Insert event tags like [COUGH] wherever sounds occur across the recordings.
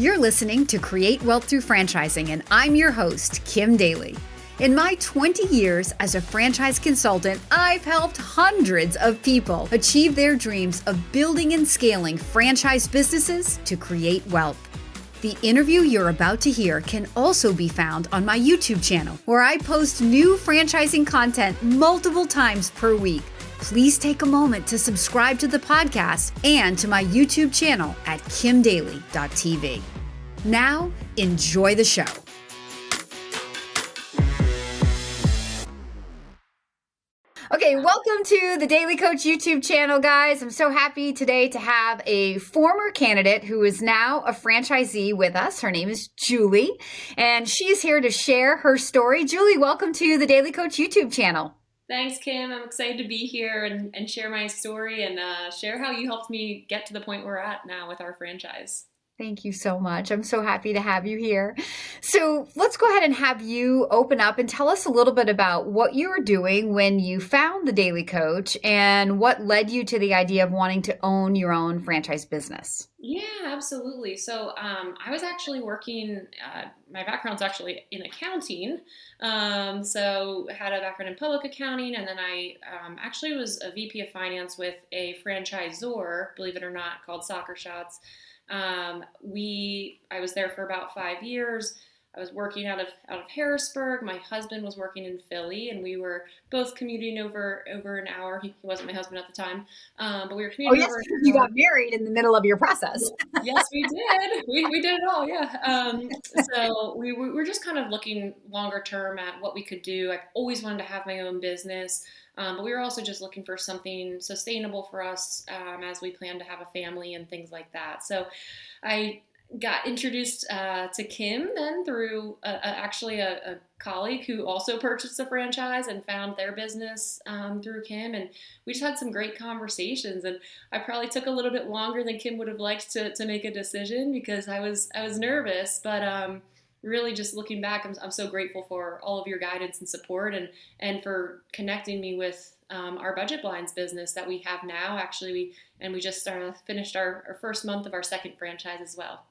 You're listening to Create Wealth Through Franchising, and I'm your host, Kim Daly. In my 20 years as a franchise consultant, I've helped hundreds of people achieve their dreams of building and scaling franchise businesses to create wealth. The interview you're about to hear can also be found on my YouTube channel, where I post new franchising content multiple times per week. Please take a moment to subscribe to the podcast and to my YouTube channel at kimdaly.tv. Now, enjoy the show. Okay, welcome to the Daly Coach YouTube channel, guys. I'm so happy today to have a former candidate who is now a franchisee with us. Her name is Julie, and she's here to share her story. Julie, welcome to the Daly Coach YouTube channel. Thanks, Kim. I'm excited to be here and, and share my story and uh, share how you helped me get to the point we're at now with our franchise. Thank you so much. I'm so happy to have you here. So let's go ahead and have you open up and tell us a little bit about what you were doing when you found the Daly Coach and what led you to the idea of wanting to own your own franchise business. Yeah, absolutely. So um, I was actually working. Uh, my background's actually in accounting. Um, so had a background in public accounting, and then I um, actually was a VP of finance with a franchisor, believe it or not, called Soccer Shots. Um, we, I was there for about five years. I was working out of out of Harrisburg. My husband was working in Philly, and we were both commuting over over an hour. He wasn't my husband at the time, um, but we were commuting. Oh yes, you got married in the middle of your process. [LAUGHS] yes, we did. We, we did it all. Yeah. Um, so we, we were just kind of looking longer term at what we could do. I've always wanted to have my own business. Um, but we were also just looking for something sustainable for us um, as we plan to have a family and things like that. So I got introduced uh, to Kim then through a, a, actually a, a, colleague who also purchased a franchise and found their business um, through Kim. And we just had some great conversations. And I probably took a little bit longer than Kim would have liked to, to make a decision because I was I was nervous. But um, really just looking back, I'm, I'm so grateful for all of your guidance and support and, and for connecting me with um, our budget blinds business that we have now. Actually, we and we just started, finished our, our first month of our second franchise as well.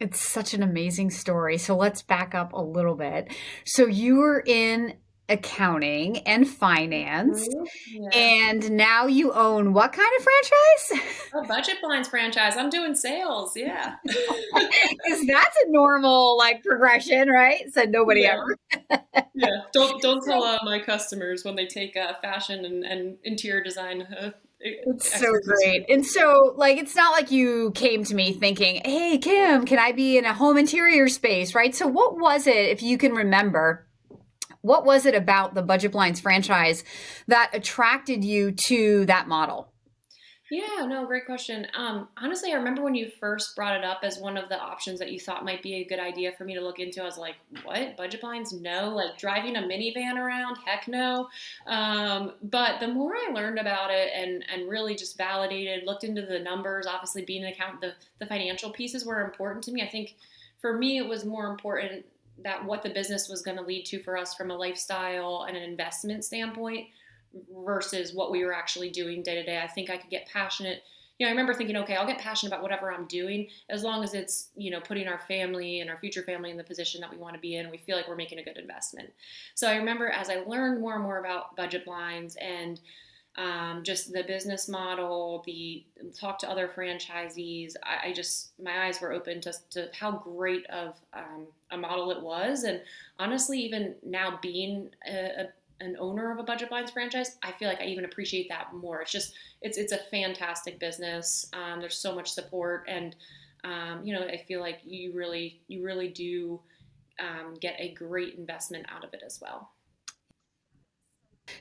It's such an amazing story. So let's back up a little bit. So you were in accounting and finance. Mm-hmm. Yeah. And now you own what kind of franchise? A budget blinds franchise. I'm doing sales. Yeah. [LAUGHS] Because that's a normal like progression, right? Said nobody yeah. ever. yeah. Don't don't [LAUGHS] tell uh, my customers when they take uh, fashion and, and interior design. Uh, it's so great. And so, like, it's not like you came to me thinking, hey, Kim, can I be in a home interior space, right? So, what was it, if you can remember, what was it about the Budget Blinds franchise that attracted you to that model? Yeah, no, great question. Um, honestly, I remember when you first brought it up as one of the options that you thought might be a good idea for me to look into. I was like, what? Budget blinds? No. Like driving a minivan around? Heck no. Um, but the more I learned about it and, and really just validated, looked into the numbers, obviously being an accountant, the, the financial pieces were important to me. I think for me, it was more important that what the business was going to lead to for us from a lifestyle and an investment standpoint versus what we were actually doing day to day. I think I could get passionate. You know, I remember thinking, okay, I'll get passionate about whatever I'm doing as long as it's, you know, putting our family and our future family in the position that we want to be in we feel like we're making a good investment. So I remember as I learned more and more about budget blinds and um, just the business model, the talk to other franchisees. I, I just my eyes were open to, to how great of um, a model it was, and honestly, even now being a, a, an owner of a budget blinds franchise, I feel like I even appreciate that more. It's just it's it's a fantastic business. Um, there's so much support, and um, you know I feel like you really you really do um, get a great investment out of it as well.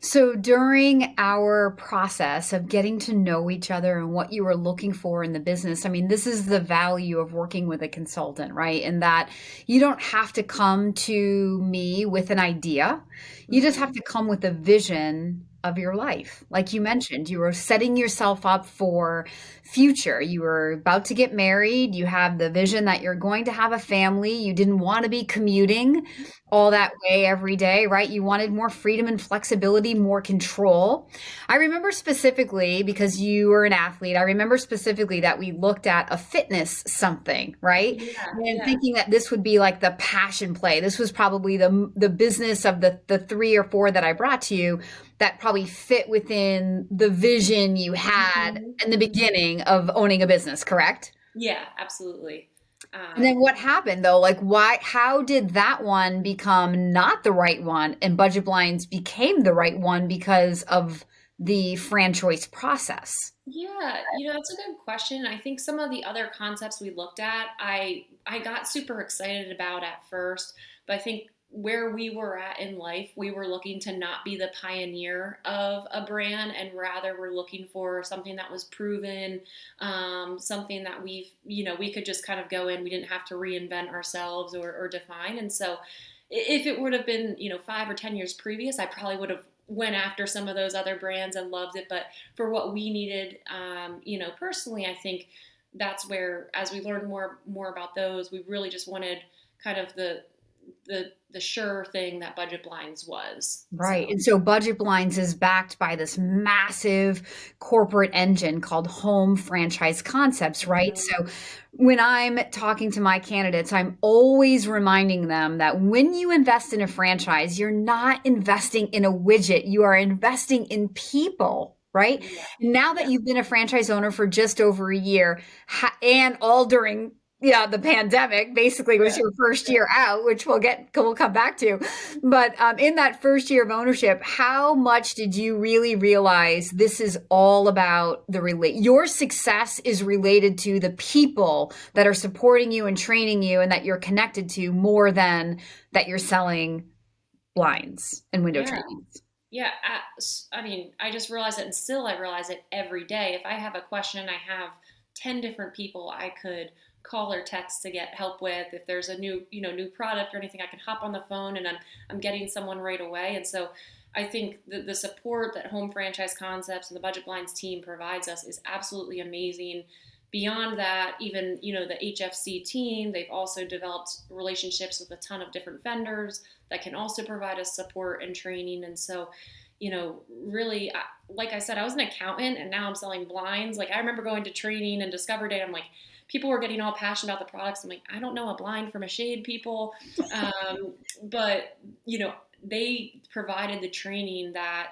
So, during our process of getting to know each other and what you were looking for in the business, I mean, this is the value of working with a consultant, right? In that you don't have to come to me with an idea, you just mm-hmm. have to come with a vision of your life. Like you mentioned, you were setting yourself up for future. You were about to get married. You have the vision that you're going to have a family. You didn't want to be commuting all that way every day, right? You wanted more freedom and flexibility, more control. I remember specifically because you were an athlete, I remember specifically that we looked at a fitness something, right? Yeah, and yeah. thinking that this would be like the passion play. This was probably the the business of the the 3 or 4 that I brought to you that probably fit within the vision you had mm-hmm. in the beginning of owning a business, correct? Yeah, absolutely. Um, and then what happened though? Like, why? How did that one become not the right one, and Budget Blinds became the right one because of the franchise process? Yeah, you know, that's a good question. I think some of the other concepts we looked at, I I got super excited about at first, but I think where we were at in life, we were looking to not be the pioneer of a brand, and rather we're looking for something that was proven, um, something that we've, you know, we could just kind of go in. We didn't have to reinvent ourselves or, or define. And so, if it would have been, you know, five or ten years previous, I probably would have went after some of those other brands and loved it. But for what we needed, um, you know, personally, I think that's where, as we learned more more about those, we really just wanted kind of the the the sure thing that budget blinds was right so. and so budget blinds is backed by this massive corporate engine called home franchise concepts right mm-hmm. so when i'm talking to my candidates i'm always reminding them that when you invest in a franchise you're not investing in a widget you are investing in people right yeah. now that yeah. you've been a franchise owner for just over a year and all during yeah, the pandemic basically was yeah. your first year out, which we'll get, we'll come back to. But um, in that first year of ownership, how much did you really realize this is all about the relate? Your success is related to the people that are supporting you and training you, and that you're connected to more than that you're selling blinds and window yeah. trainings. Yeah, I, I mean, I just realized it, and still I realize it every day. If I have a question, I have ten different people I could call or text to get help with. If there's a new, you know, new product or anything, I can hop on the phone and I'm I'm getting someone right away. And so I think the, the support that Home Franchise Concepts and the Budget Blinds team provides us is absolutely amazing. Beyond that, even you know the HFC team, they've also developed relationships with a ton of different vendors that can also provide us support and training. And so, you know, really, like I said, I was an accountant and now I'm selling blinds. Like I remember going to training and Discover Day. I'm like, people were getting all passionate about the products. I'm like, I don't know a blind from a shade, people. Um, [LAUGHS] but you know, they provided the training that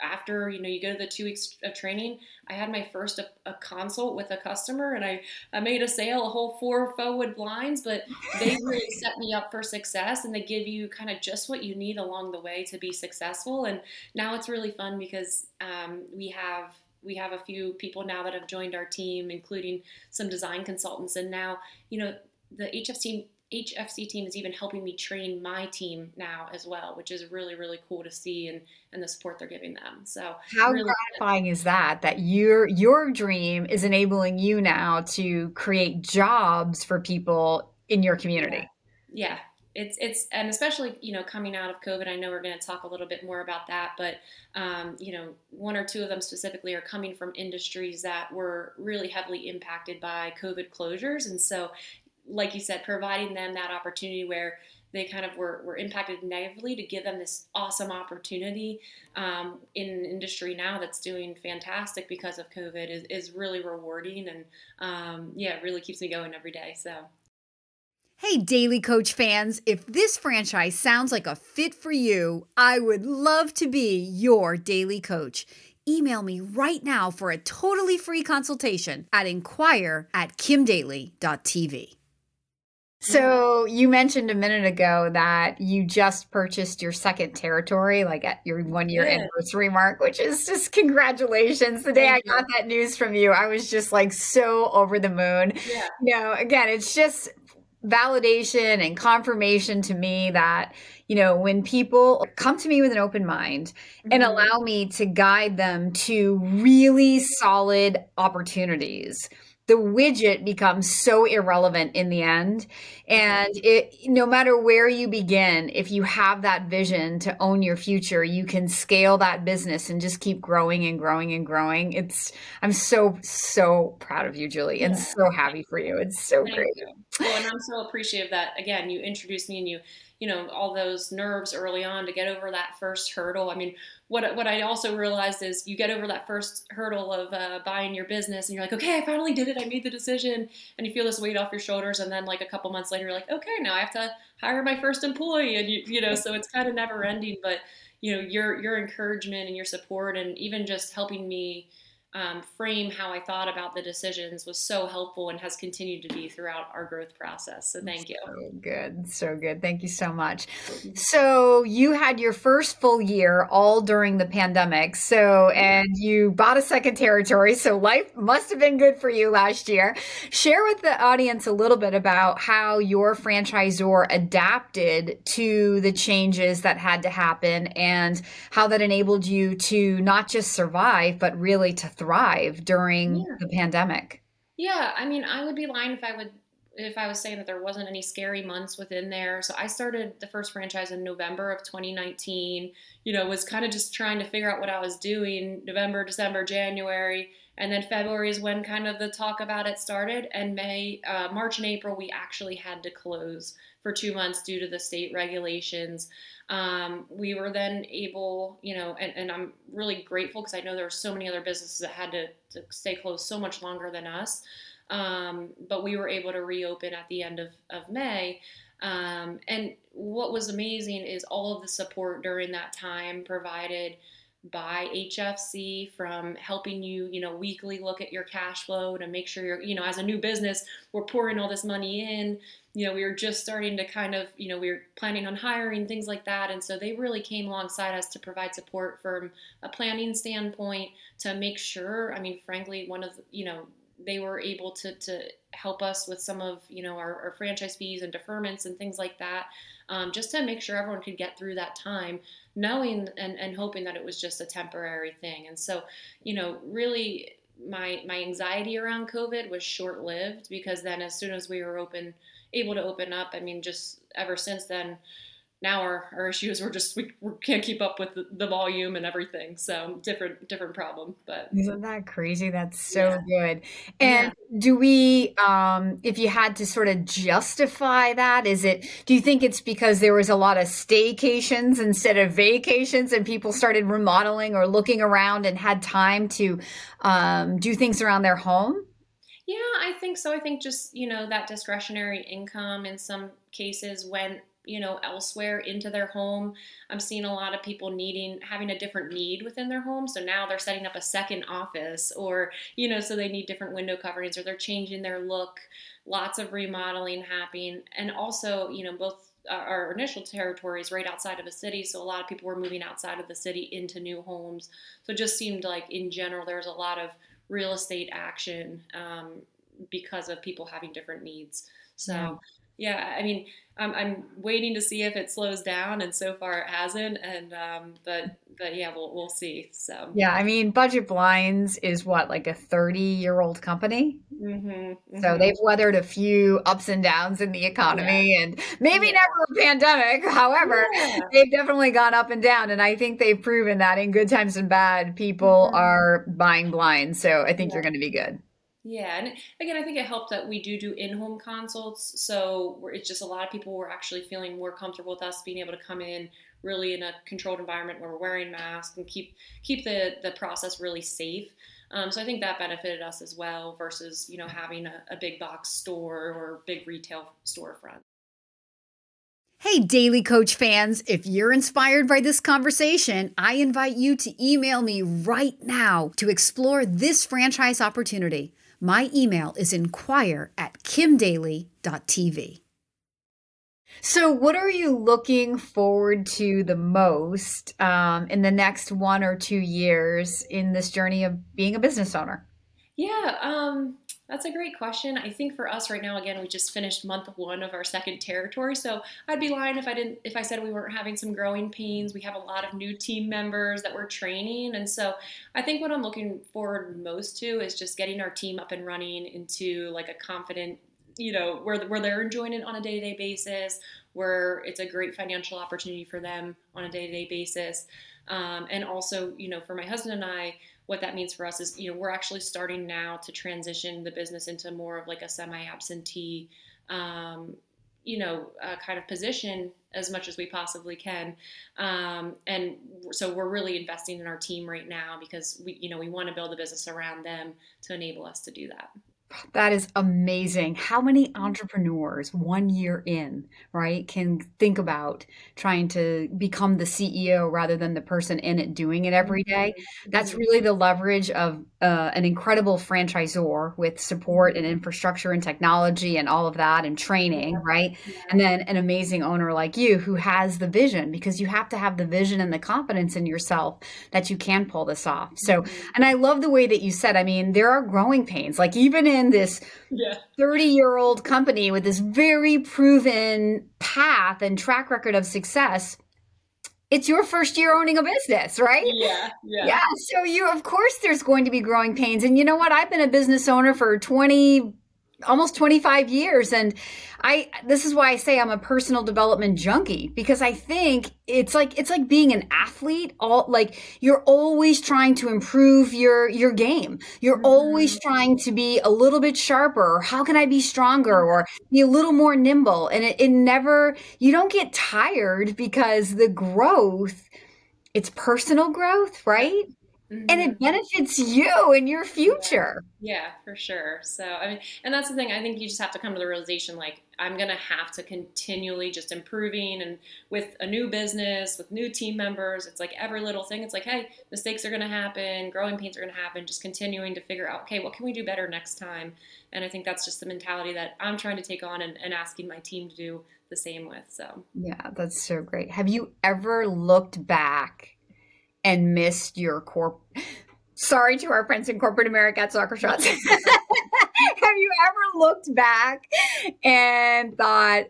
after you know you go to the two weeks of training i had my first a, a, consult with a customer and I, I made a sale a whole four forward blinds but they really [LAUGHS] set me up for success and they give you kind of just what you need along the way to be successful and now it's really fun because um, we have we have a few people now that have joined our team, including some design consultants. And now, you know, the HFC HFC team is even helping me train my team now as well, which is really really cool to see and and the support they're giving them. So how really gratifying is that? That your your dream is enabling you now to create jobs for people in your community. Yeah. yeah it's it's and especially you know coming out of COVID, I know we're going to talk a little bit more about that, but um, you know one or two of them specifically are coming from industries that were really heavily impacted by COVID closures, and so like you said, providing them that opportunity where they kind of were, were impacted negatively to give them this awesome opportunity um, in an industry now that's doing fantastic because of COVID is, is really rewarding and um, yeah, it really keeps me going every day. So. Hey, Daly Coach fans, if this franchise sounds like a fit for you, I would love to be your daily coach. Email me right now for a totally free consultation at inquire at kimdaly.tv. So you mentioned a minute ago that you just purchased your second territory, like at your one year yeah. anniversary mark, which is just congratulations. The day Thank I got you. that news from you, I was just like so over the moon. Yeah. You know, again, it's just validation and confirmation to me that you know, when people come to me with an open mind mm-hmm. and allow me to guide them to really solid opportunities the widget becomes so irrelevant in the end. And it no matter where you begin if you have that vision to own your future you can scale that business and just keep growing and growing and growing. It's i'm so so proud of you julie and so happy for you. It's so Thank great. you. well and i'm so appreciative that again you introduced me and you you know all those nerves early on to get over that first hurdle. I mean, what what I also realized is you get over that first hurdle of uh, buying your business, and you're like, okay, I finally did it. I made the decision, and you feel this weight off your shoulders. And then like a couple months later, you're like, okay, now I have to hire my first employee, and you you know, so it's kind of never ending. But you know, your your encouragement and your support, and even just helping me um, frame how I thought about the decisions was so helpful and has continued to be throughout our growth process. So thank you. So good. So good. Thank you so much. So you had your first full year all during the pandemic. So, and you bought a second territory. So life must have been good for you last year. Share with the audience a little bit about how your franchisor adapted to the changes that had to happen and how that enabled you to not just survive, but really to thrive thrive during yeah. the pandemic. Yeah, I mean, I would be lying if I would if I was saying that there wasn't any scary months within there. So I started the first franchise in November of 2019. You know, was kind of just trying to figure out what I was doing November, December, January, and then February is when kind of the talk about it started. And May, uh, March, and April we actually had to close for two months due to the state regulations. Um, we were then able, you know, and, and I'm really grateful because I know there were so many other businesses that had to, to stay closed so much longer than us. Um, but we were able to reopen at the end of, of May. Um, and what was amazing is all of the support during that time provided by HFC from helping you, you know, weekly look at your cash flow to make sure you're, you know, as a new business, we're pouring all this money in. You know, we were just starting to kind of, you know, we were planning on hiring, things like that. And so they really came alongside us to provide support from a planning standpoint to make sure, I mean, frankly, one of, you know, they were able to, to help us with some of, you know, our, our franchise fees and deferments and things like that, um, just to make sure everyone could get through that time knowing and, and hoping that it was just a temporary thing. And so, you know, really my my anxiety around COVID was short lived because then as soon as we were open able to open up, I mean, just ever since then, now our, our issues we're just we, we can't keep up with the, the, volume and everything so different different problem but. Isn't that crazy? That's so yeah. good. And yeah. do we um if you had to sort of justify that is it do you think it's because there was a lot of staycations instead of vacations and people started remodeling or looking around and had time to um, do things around their home? Yeah i think so. I think just you know that discretionary income in some cases went you know elsewhere into their home. I'm seeing a lot of people needing having a different need within their home. So now they're setting up a second office or you know so they need different window coverings or they're changing their look. Lots of remodeling happening. And also you know both our initial territories right outside of a city. So a lot of people were moving outside of the city into new homes. So it just seemed like in general there's a lot of real estate action um, because of people having different needs. So yeah yeah, I mean, I'm, I'm waiting to see if it slows down, and so far it hasn't. And um, but but yeah, we'll we'll see. So yeah, I mean, Budget Blinds is what like a 30 year old company. Mm-hmm, mm-hmm. So they've weathered a few ups and downs in the economy, yeah. and maybe yeah. never a pandemic. [LAUGHS] However, yeah. they've definitely gone up and down, and I think they've proven that in good times and bad, people mm-hmm. are buying blinds. So I think you're going to be good. Yeah, and again, I think it helped that we do do in-home consults, so it's just a lot of people were actually feeling more comfortable with us being able to come in really in a controlled environment where we're wearing masks and keep keep the the process really safe. Um, so I think that benefited us as well versus you know having a, a big box store or big retail storefront. Hey, Daly Coach fans, if you're inspired by this conversation, I invite you to email me right now to explore this franchise opportunity. My email is inquire at kimdaly.tv. So, what are you looking forward to the most um, in the next one or two years in this journey of being a business owner? Yeah, um, That's a great question. I think for us right now, again, we just finished month one of our second territory. So I'd be lying if I didn't if I said we weren't having some growing pains. We have a lot of new team members that we're training. And so I think what I'm looking forward most to is just getting our team up and running into like a confident, you know, where where they're enjoying it on a day-to-day basis, where it's a great financial opportunity for them on a day-to-day basis. Um, and also, you know, for my husband and I, what that means for us is, you know, we're actually starting now to transition the business into more of like a semi-absentee, um, you know, uh, kind of position as much as we possibly can. Um, and so we're really investing in our team right now because we, you know, we want to build a business around them to enable us to do that. That is amazing. How many entrepreneurs one year in, right, can think about trying to become the CEO rather than the person in it doing it every day? That's mm-hmm. really the leverage of uh, an incredible franchisor with support and infrastructure and technology and all of that and training, right? And then an amazing owner like you who has the vision because you have to have the vision and the confidence in yourself that you can pull this off. So, mm-hmm. and I love the way that you said, I mean, there are growing pains. Like even in this 30 year old company with this very proven path and track record of success it's your first year owning a business, right? Yeah, yeah. Yeah. So you, of course, there's going to be growing pains. And you know what? I've been a business owner for 20 almost 25 years and i this is why i say i'm a personal development junkie because i think it's like it's like being an athlete all like you're always trying to improve your your game you're mm-hmm. always trying to be a little bit sharper how can i be stronger or be a little more nimble and it, it never you don't get tired because the growth it's personal growth right Mm-hmm. And it mm-hmm. benefits you and your future. Yeah. yeah, for sure. So, I mean, and that's the thing. I think you just have to come to the realization like, I'm going to have to continually just improving. And with a new business, with new team members, it's like every little thing. It's like, hey, mistakes are going to happen, growing pains are going to happen, just continuing to figure out, okay, what can we do better next time? And I think that's just the mentality that I'm trying to take on and, and asking my team to do the same with. So, yeah, that's so great. Have you ever looked back? And missed your corp. Sorry to our friends in corporate America at Soccer Shots. [LAUGHS] [LAUGHS] Have you ever looked back and thought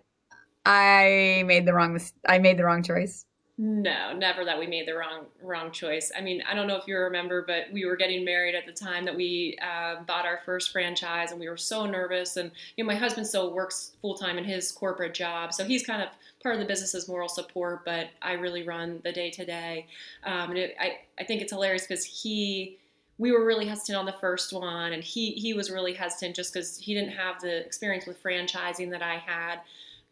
I made the wrong I made the wrong choice? No, never that we made the wrong wrong choice. I mean, I don't know if you remember, but we were getting married at the time that we uh, bought our first franchise, and we were so nervous. And you know, my husband still works full time in his corporate job, so he's kind of part of the business's moral support, but I really run the day to day. And it, I I think it's hilarious because he we were really hesitant on the first one, and he he was really hesitant just because he didn't have the experience with franchising that I had.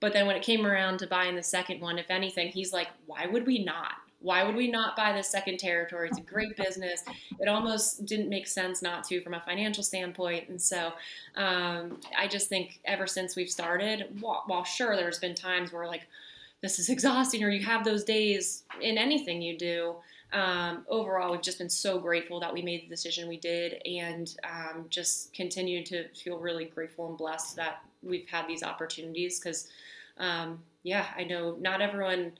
But then when it came around to buying the second one, if anything, he's like, why would we not? Why would we not buy the second territory? It's a great [LAUGHS] business. It almost didn't make sense not to from a financial standpoint. And so um, I just think ever since we've started, while, while sure there's been times where like, this is exhausting, or you have those days in anything you do. Um, overall, we've just been so grateful that we made the decision we did, and um, just continue to feel really grateful and blessed that we've had these opportunities because um, yeah, I know not everyone.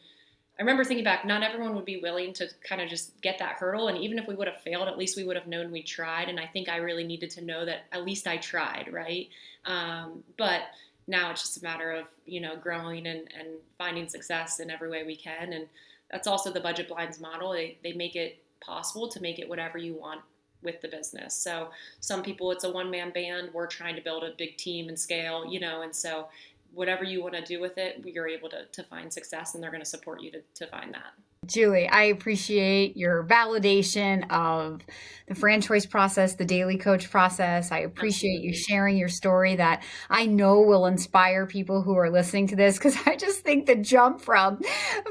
I remember thinking back, not everyone would be willing to kind of just get that hurdle. And even if we would have failed, at least we would have known we tried. And I think I really needed to know that at least I tried, right? Um, but now it's just a matter of, you know, growing and, and finding success in every way we can. And that's also the budget blinds model. They, they make it possible to make it whatever you want with the business. So some people it's a one man band. We're trying to build a big team and scale, you know, and so whatever you want to do with it, you're able to, to find success and they're going to support you to, to find that. Julie, I appreciate your validation of the franchise process, the Daly Coach process. I appreciate Absolutely. you sharing your story that I know will inspire people who are listening to this because [LAUGHS] I just think the jump from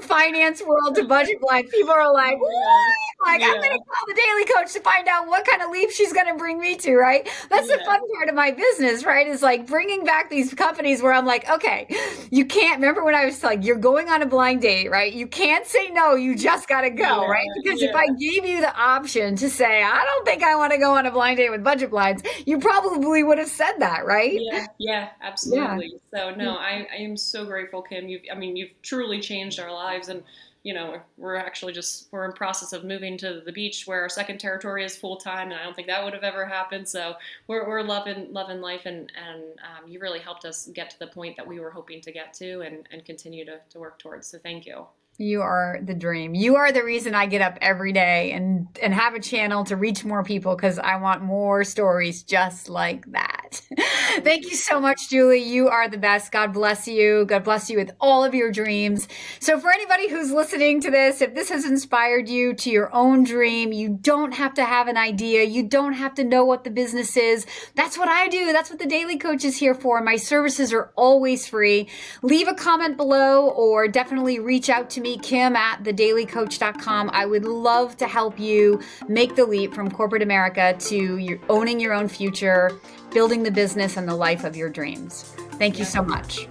finance world to budget blind, people are like, [LAUGHS] what? Like, yeah. I'm going to call the Daly Coach to find out what kind of leap she's going to bring me to, right? That's yeah. the fun part of my business, right? Is like bringing back these companies where I'm like, okay, you can't remember when I was like, you're going on a blind date, right? You can't say no you just got to go, yeah, right? Because if I gave you the option to say, I don't think I want to go on a blind date with budget blinds, you probably would have said that, right? Yeah, yeah, absolutely. Yeah. So no, I, I am so grateful, Kim. You've, I mean, you've truly changed our lives, and you know, we're, actually just we're in process of moving to the beach where our second territory is full time, and I don't think that would have ever happened. So we're, we're loving loving life, and and um, you really helped us get to the point that we were hoping to get to, and and continue to to work towards. So thank you. You are the dream. You are the reason I get up every day and and have a channel to reach more people because I want more stories just like that. [LAUGHS] Thank you so much, Julie. You are the best. God bless you. God bless you with all of your dreams. So for anybody who's listening to this, if this has inspired you to your own dream, you don't have to have an idea. You don't have to know what the business is. That's what I do. That's what the Daly Coach is here for. My services are always free. Leave a comment below or definitely reach out to me Kim at thedailycoach.com. I would love to help you make the leap from corporate America to your, owning your own future, building the business and the life of your dreams. Thank you so much.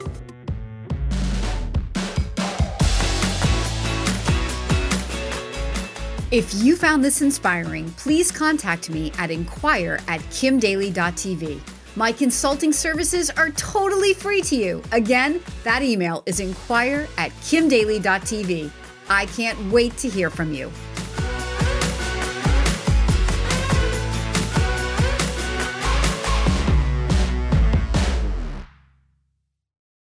If you found this inspiring, please contact me at inquire at kimdaly.tv. My consulting services are totally free to you. Again, that email is inquire at kimdaly.tv. I can't wait to hear from you.